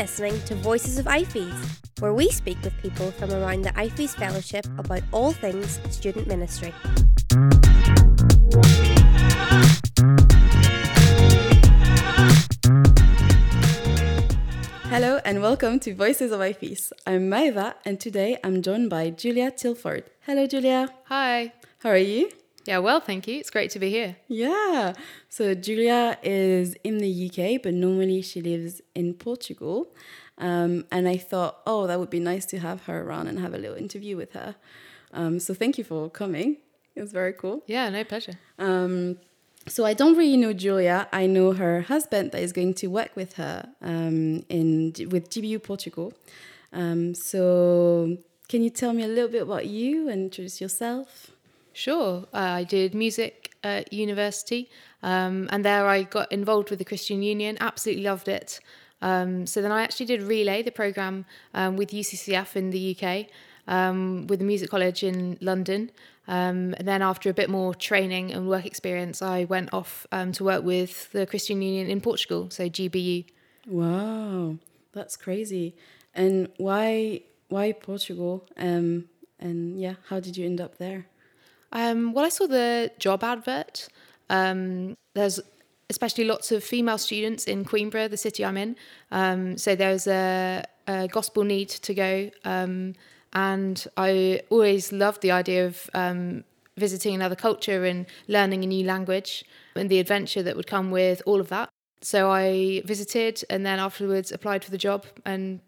listening to Voices of IFES, where we speak with people from around the IFES Fellowship about all things student ministry. Hello and welcome to Voices of IFES. I'm Maeva and today I'm joined by Julia Tilford. Hello, Julia. Hi. How are you? Yeah, well, thank you. It's great to be here. Yeah. So, Julia is in the UK, but normally she lives in Portugal. Um, and I thought, oh, that would be nice to have her around and have a little interview with her. Um, so, thank you for coming. It was very cool. Yeah, no pleasure. Um, so I don't really know Julia. I know her husband that is going to work with her um, in with GBU Portugal. Um, so can you tell me a little bit about you and introduce yourself? Sure. Uh, I did music at university, um, and there I got involved with the Christian Union. Absolutely loved it. Um, so then I actually did Relay, the program um, with UCCF in the UK, um, with the Music College in London. Um, and then after a bit more training and work experience, I went off um, to work with the Christian Union in Portugal, so GBU. Wow, that's crazy. And why why Portugal? And yeah, how did you end up there? Um, well, I saw the job advert. Um, there's especially lots of female students in Coimbra, the city I'm in. Um, so there's a, a, gospel need to go. Um, and I always loved the idea of um, visiting another culture and learning a new language and the adventure that would come with all of that. So I visited and then afterwards applied for the job and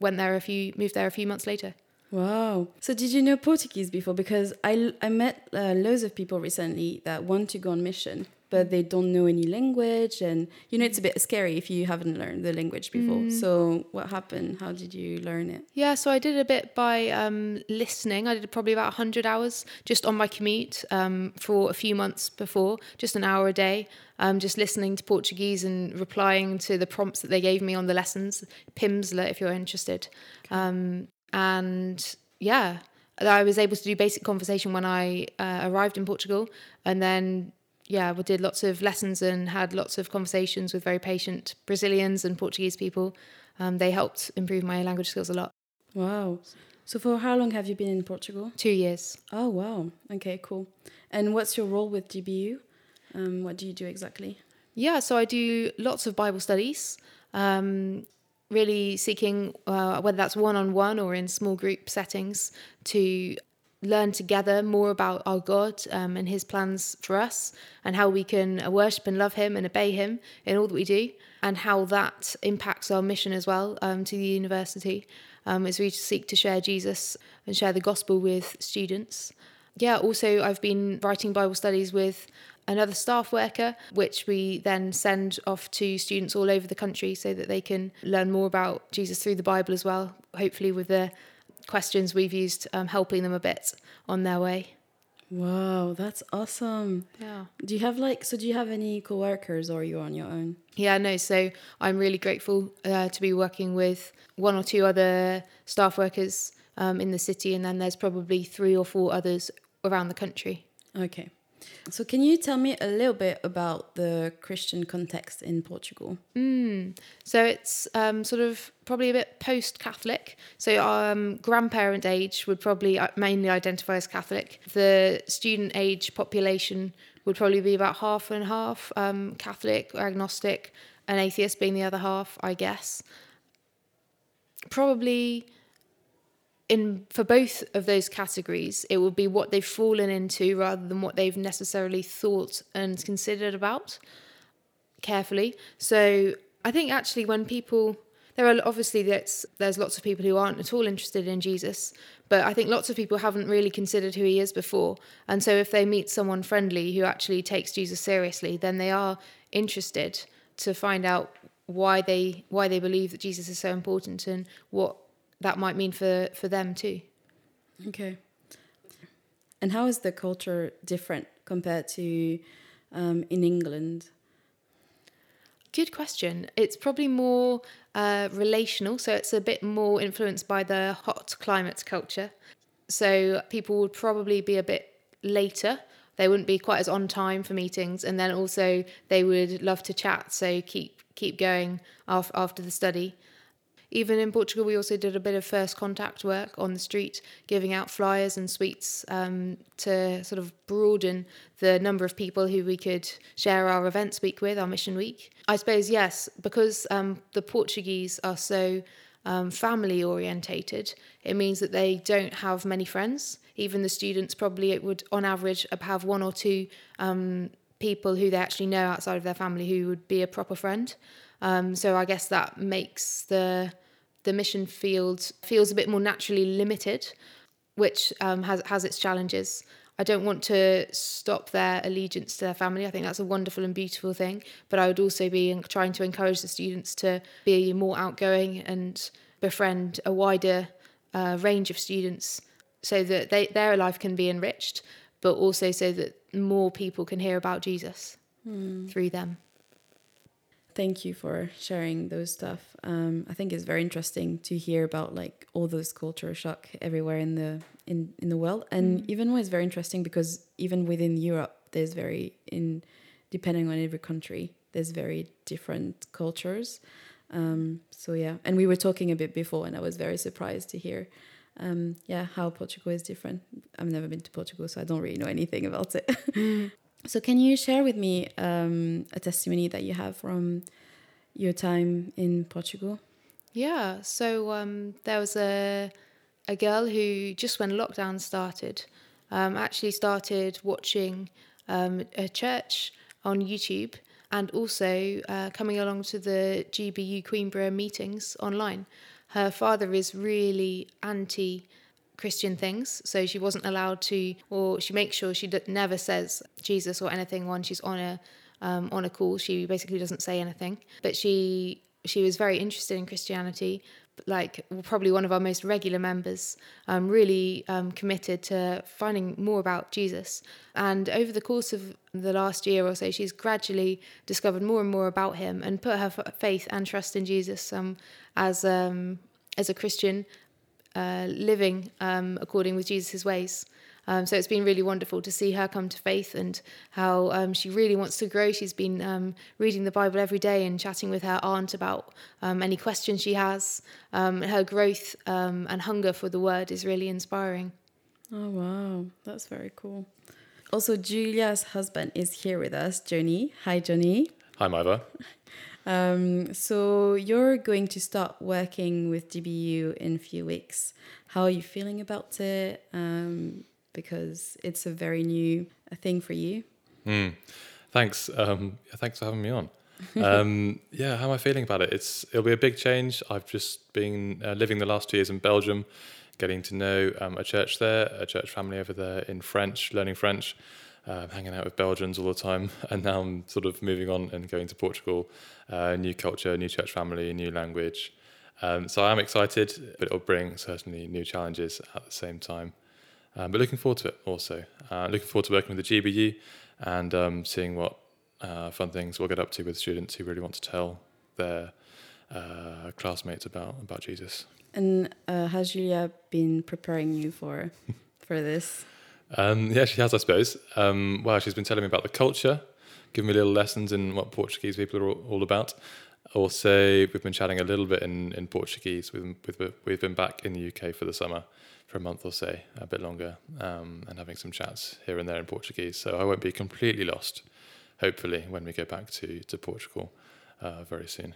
went there a few, moved there a few months later. Wow. So did you know Portuguese before? Because I, I met uh, loads of people recently that want to go on mission but they don't know any language and you know it's a bit scary if you haven't learned the language before mm. so what happened how did you learn it yeah so i did a bit by um, listening i did probably about 100 hours just on my commute um, for a few months before just an hour a day um, just listening to portuguese and replying to the prompts that they gave me on the lessons pimsleur if you're interested. Um, and yeah I was able to do basic conversation when I uh, arrived in Portugal, and then yeah, we did lots of lessons and had lots of conversations with very patient Brazilians and Portuguese people. Um, they helped improve my language skills a lot. Wow. So, for how long have you been in Portugal? Two years. Oh, wow. Okay, cool. And what's your role with GBU? Um, what do you do exactly? Yeah, so I do lots of Bible studies, um, really seeking, uh, whether that's one on one or in small group settings, to learn together more about our God um, and His plans for us, and how we can uh, worship and love Him and obey Him in all that we do, and how that impacts our mission as well um, to the university um, as we seek to share Jesus and share the gospel with students. Yeah, also, I've been writing Bible studies with another staff worker, which we then send off to students all over the country so that they can learn more about Jesus through the Bible as well, hopefully, with the questions we've used um, helping them a bit on their way. Wow, that's awesome. Yeah. Do you have like, so do you have any co-workers or are you on your own? Yeah, no, so I'm really grateful uh, to be working with one or two other staff workers um, in the city and then there's probably three or four others around the country. Okay. So, can you tell me a little bit about the Christian context in Portugal? Mm. So, it's um, sort of probably a bit post Catholic. So, um, grandparent age would probably uh, mainly identify as Catholic. The student age population would probably be about half and half um, Catholic, agnostic, and atheist being the other half, I guess. Probably in for both of those categories, it will be what they've fallen into rather than what they've necessarily thought and considered about carefully. So I think actually when people there are obviously there's there's lots of people who aren't at all interested in Jesus, but I think lots of people haven't really considered who he is before. And so if they meet someone friendly who actually takes Jesus seriously, then they are interested to find out why they why they believe that Jesus is so important and what that might mean for for them too. Okay. And how is the culture different compared to um, in England? Good question. It's probably more uh, relational, so it's a bit more influenced by the hot climate culture. So people would probably be a bit later. They wouldn't be quite as on time for meetings, and then also they would love to chat, so keep keep going after after the study even in Portugal, we also did a bit of first contact work on the street, giving out flyers and sweets um, to sort of broaden the number of people who we could share our events week with, our mission week. I suppose, yes, because um, the Portuguese are so um, family orientated, it means that they don't have many friends. Even the students probably it would, on average, have one or two um, people who they actually know outside of their family who would be a proper friend. Um, so I guess that makes the the mission field feels a bit more naturally limited, which um, has has its challenges. I don't want to stop their allegiance to their family. I think that's a wonderful and beautiful thing. But I would also be trying to encourage the students to be more outgoing and befriend a wider uh, range of students so that they, their life can be enriched, but also so that more people can hear about Jesus mm. through them thank you for sharing those stuff. Um, I think it's very interesting to hear about like all those culture shock everywhere in the in in the world, and mm. even more it's very interesting because even within Europe, there's very in depending on every country, there's very different cultures. Um, so yeah, and we were talking a bit before, and I was very surprised to hear. Um, yeah, how Portugal is different. I've never been to Portugal, so I don't really know anything about it. So, can you share with me um, a testimony that you have from your time in Portugal? Yeah. So um, there was a a girl who just when lockdown started, um, actually started watching um, a church on YouTube and also uh, coming along to the GBU Coimbra meetings online. Her father is really anti Christian things. So she wasn't allowed to, or she makes sure she d- never says Jesus or anything when she's on a um, on a call. She basically doesn't say anything. But she she was very interested in Christianity. Like probably one of our most regular members, um, really um, committed to finding more about Jesus. And over the course of the last year or so, she's gradually discovered more and more about him and put her faith and trust in Jesus um, as um, as a Christian uh, living um, according with Jesus' ways. Um, so it's been really wonderful to see her come to faith and how um, she really wants to grow. She's been um, reading the Bible every day and chatting with her aunt about um, any questions she has. Um, her growth and hunger for the word is really inspiring. Oh, wow. That's very cool. Also, Julia's husband is here with us, Johnny. Hi, Johnny. Hi, Maeva. Um, so you're going to start working with GBU in a few weeks. How are you feeling about it? Um, because it's a very new thing for you. Mm. Thanks. Um, thanks for having me on. um, yeah, how am I feeling about it? It's it'll be a big change. I've just been uh, living the last two years in Belgium, getting to know um, a church there, a church family over there in French, learning French uh, hanging out with Belgians all the time, and now I'm sort of moving on and going to Portugal, uh, new culture, new church family, new language. Um, so I'm excited, but it'll bring certainly new challenges at the same time. Um, but looking forward to it also. Uh, looking forward to working with the GBU and um, seeing what uh, fun things we'll get up to with students who really want to tell their uh, classmates about about Jesus. And uh, has Julia been preparing you for for this? Um, yeah, she has, I suppose. Um, well, she's been telling me about the culture, giving me little lessons in what Portuguese people are all about. Also, we've been chatting a little bit in, in Portuguese. We've, we've, we've been back in the UK for the summer for a month or so, a bit longer, um, and having some chats here and there in Portuguese. So I won't be completely lost, hopefully, when we go back to, to Portugal uh, very soon.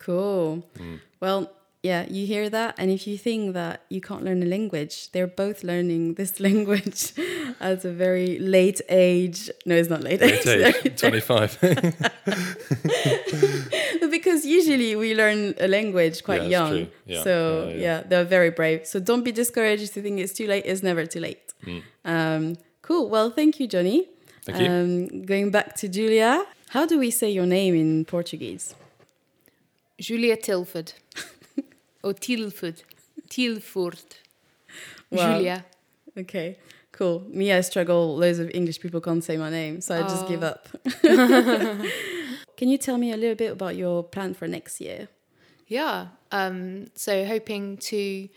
Cool. Mm. Well, yeah, you hear that? And if you think that you can't learn a language, they're both learning this language at a very late age. No, it's not late, late age. age 25. because usually we learn a language quite yeah, young. Yeah. So, yeah, yeah, they're very brave. So don't be discouraged to think it's too late. It's never too late. Mm. Um, cool. Well, thank you, Johnny. Thank you. Um, going back to Julia, how do we say your name in Portuguese? Julia Tilford. or Tilford. Tilford. Wow. Julia. Okay, cool. Me, I struggle. Loads of English people can't say my name, so I oh. just give up. Can you tell me a little bit about your plan for next year? Yeah. Um, so hoping to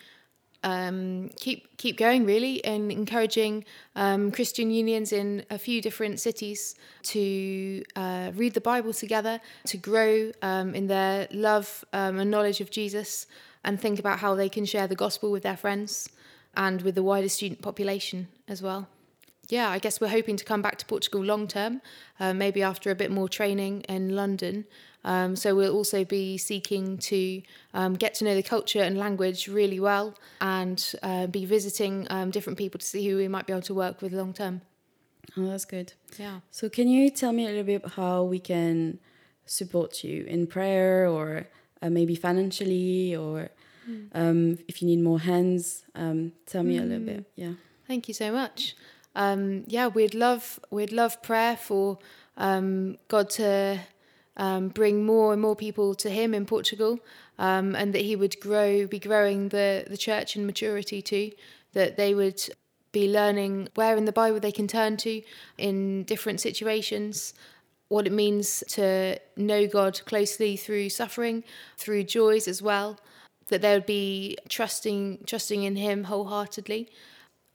um, keep keep going really and encouraging um, Christian unions in a few different cities to uh, read the Bible together, to grow um, in their love um, and knowledge of Jesus, and think about how they can share the gospel with their friends and with the wider student population as well. Yeah, I guess we're hoping to come back to Portugal long term, uh, maybe after a bit more training in London. Um, so we'll also be seeking to um, get to know the culture and language really well and uh, be visiting um, different people to see who we might be able to work with long term. Oh, that's good. Yeah. So, can you tell me a little bit how we can support you in prayer or uh, maybe financially or mm. um, if you need more hands? Um, tell me mm. a little bit. Hmm. Yeah. Thank you so much. Um, yeah, we'd love we'd love prayer for um, God to um, bring more and more people to Him in Portugal, um, and that He would grow, be growing the the church in maturity too. That they would be learning where in the Bible they can turn to in different situations, what it means to know God closely through suffering, through joys as well, that they would be trusting trusting in Him wholeheartedly.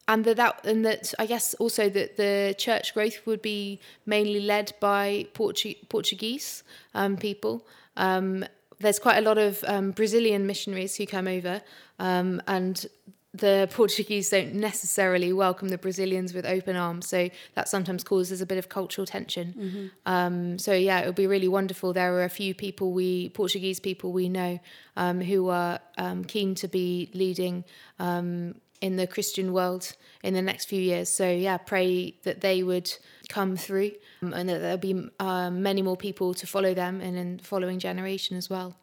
And that, that and that I guess also that the church growth would be mainly led by Portu- Portuguese um, people. Um, there's quite a lot of um, Brazilian missionaries who come over, um, and the Portuguese don't necessarily welcome the Brazilians with open arms, so that sometimes causes a bit of cultural tension. Mm-hmm. Um, so yeah, it would be really wonderful. There are a few people we Portuguese people we know um, who are um, keen to be leading um, in the Christian world in the next few years. So yeah, pray that they would come through um, and that there'll be uh, many more people to follow them and in the following generation as well.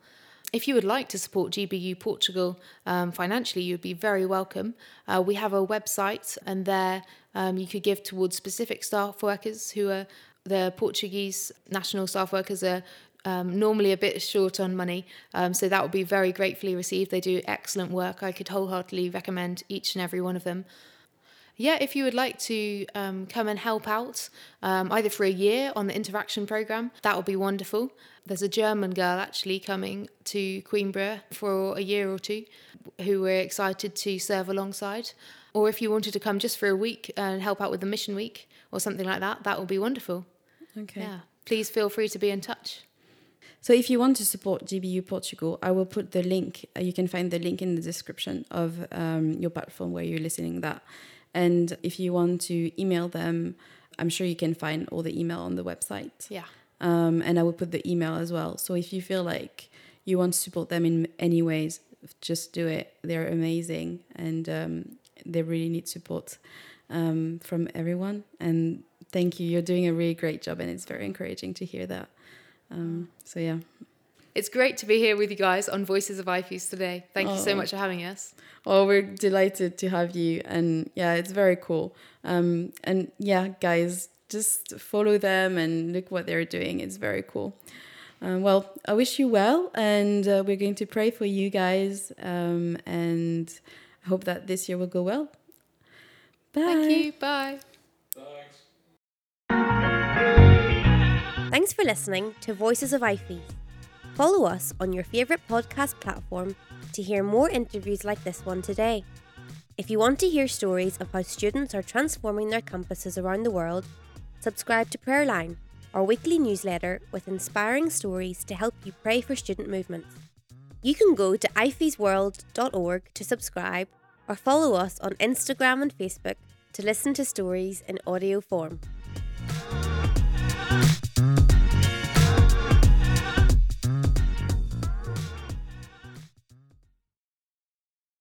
If you would like to support GBU Portugal um, financially, you'd be very welcome. Uh, we have a website, and there um, you could give towards specific staff workers who are the Portuguese national staff workers are um, normally a bit short on money, um, so that would be very gratefully received. They do excellent work. I could wholeheartedly recommend each and every one of them yeah, if you would like to um, come and help out, um, either for a year on the interaction program, that would be wonderful. There's a German girl actually coming to Coimbra for a year or two who we're excited to serve alongside. Or if you wanted to come just for a week and help out with the mission week or something like that, that would be wonderful. Okay. Yeah. Please feel free to be in touch. So if you want to support GBU Portugal, I will put the link. You can find the link in the description of um, your platform where you're listening that. And if you want to email them, I'm sure you can find all the email on the website. Yeah. Um, and I will put the email as well. So if you feel like you want to support them in any ways, just do it. They're amazing and um, they really need support um, from everyone. And thank you. You're doing a really great job, and it's very encouraging to hear that. Um, so, yeah. It's great to be here with you guys on Voices of IFES today. Thank oh. you so oh. much for having us. Oh, we're delighted to have you. And yeah, it's very cool. Um, and yeah, guys, just follow them and look what they're doing. It's very cool. Um, well, I wish you well, and uh, we're going to pray for you guys. Um, and I hope that this year will go well. Bye. Thank you. Bye. Thanks. Thanks for listening to Voices of IFES. Follow us on your favourite podcast platform to hear more interviews like this one today. If you want to hear stories of how students are transforming their campuses around the world, subscribe to Prayerline, our weekly newsletter with inspiring stories to help you pray for student movements. You can go to ifesworld.org to subscribe or follow us on Instagram and Facebook to listen to stories in audio form.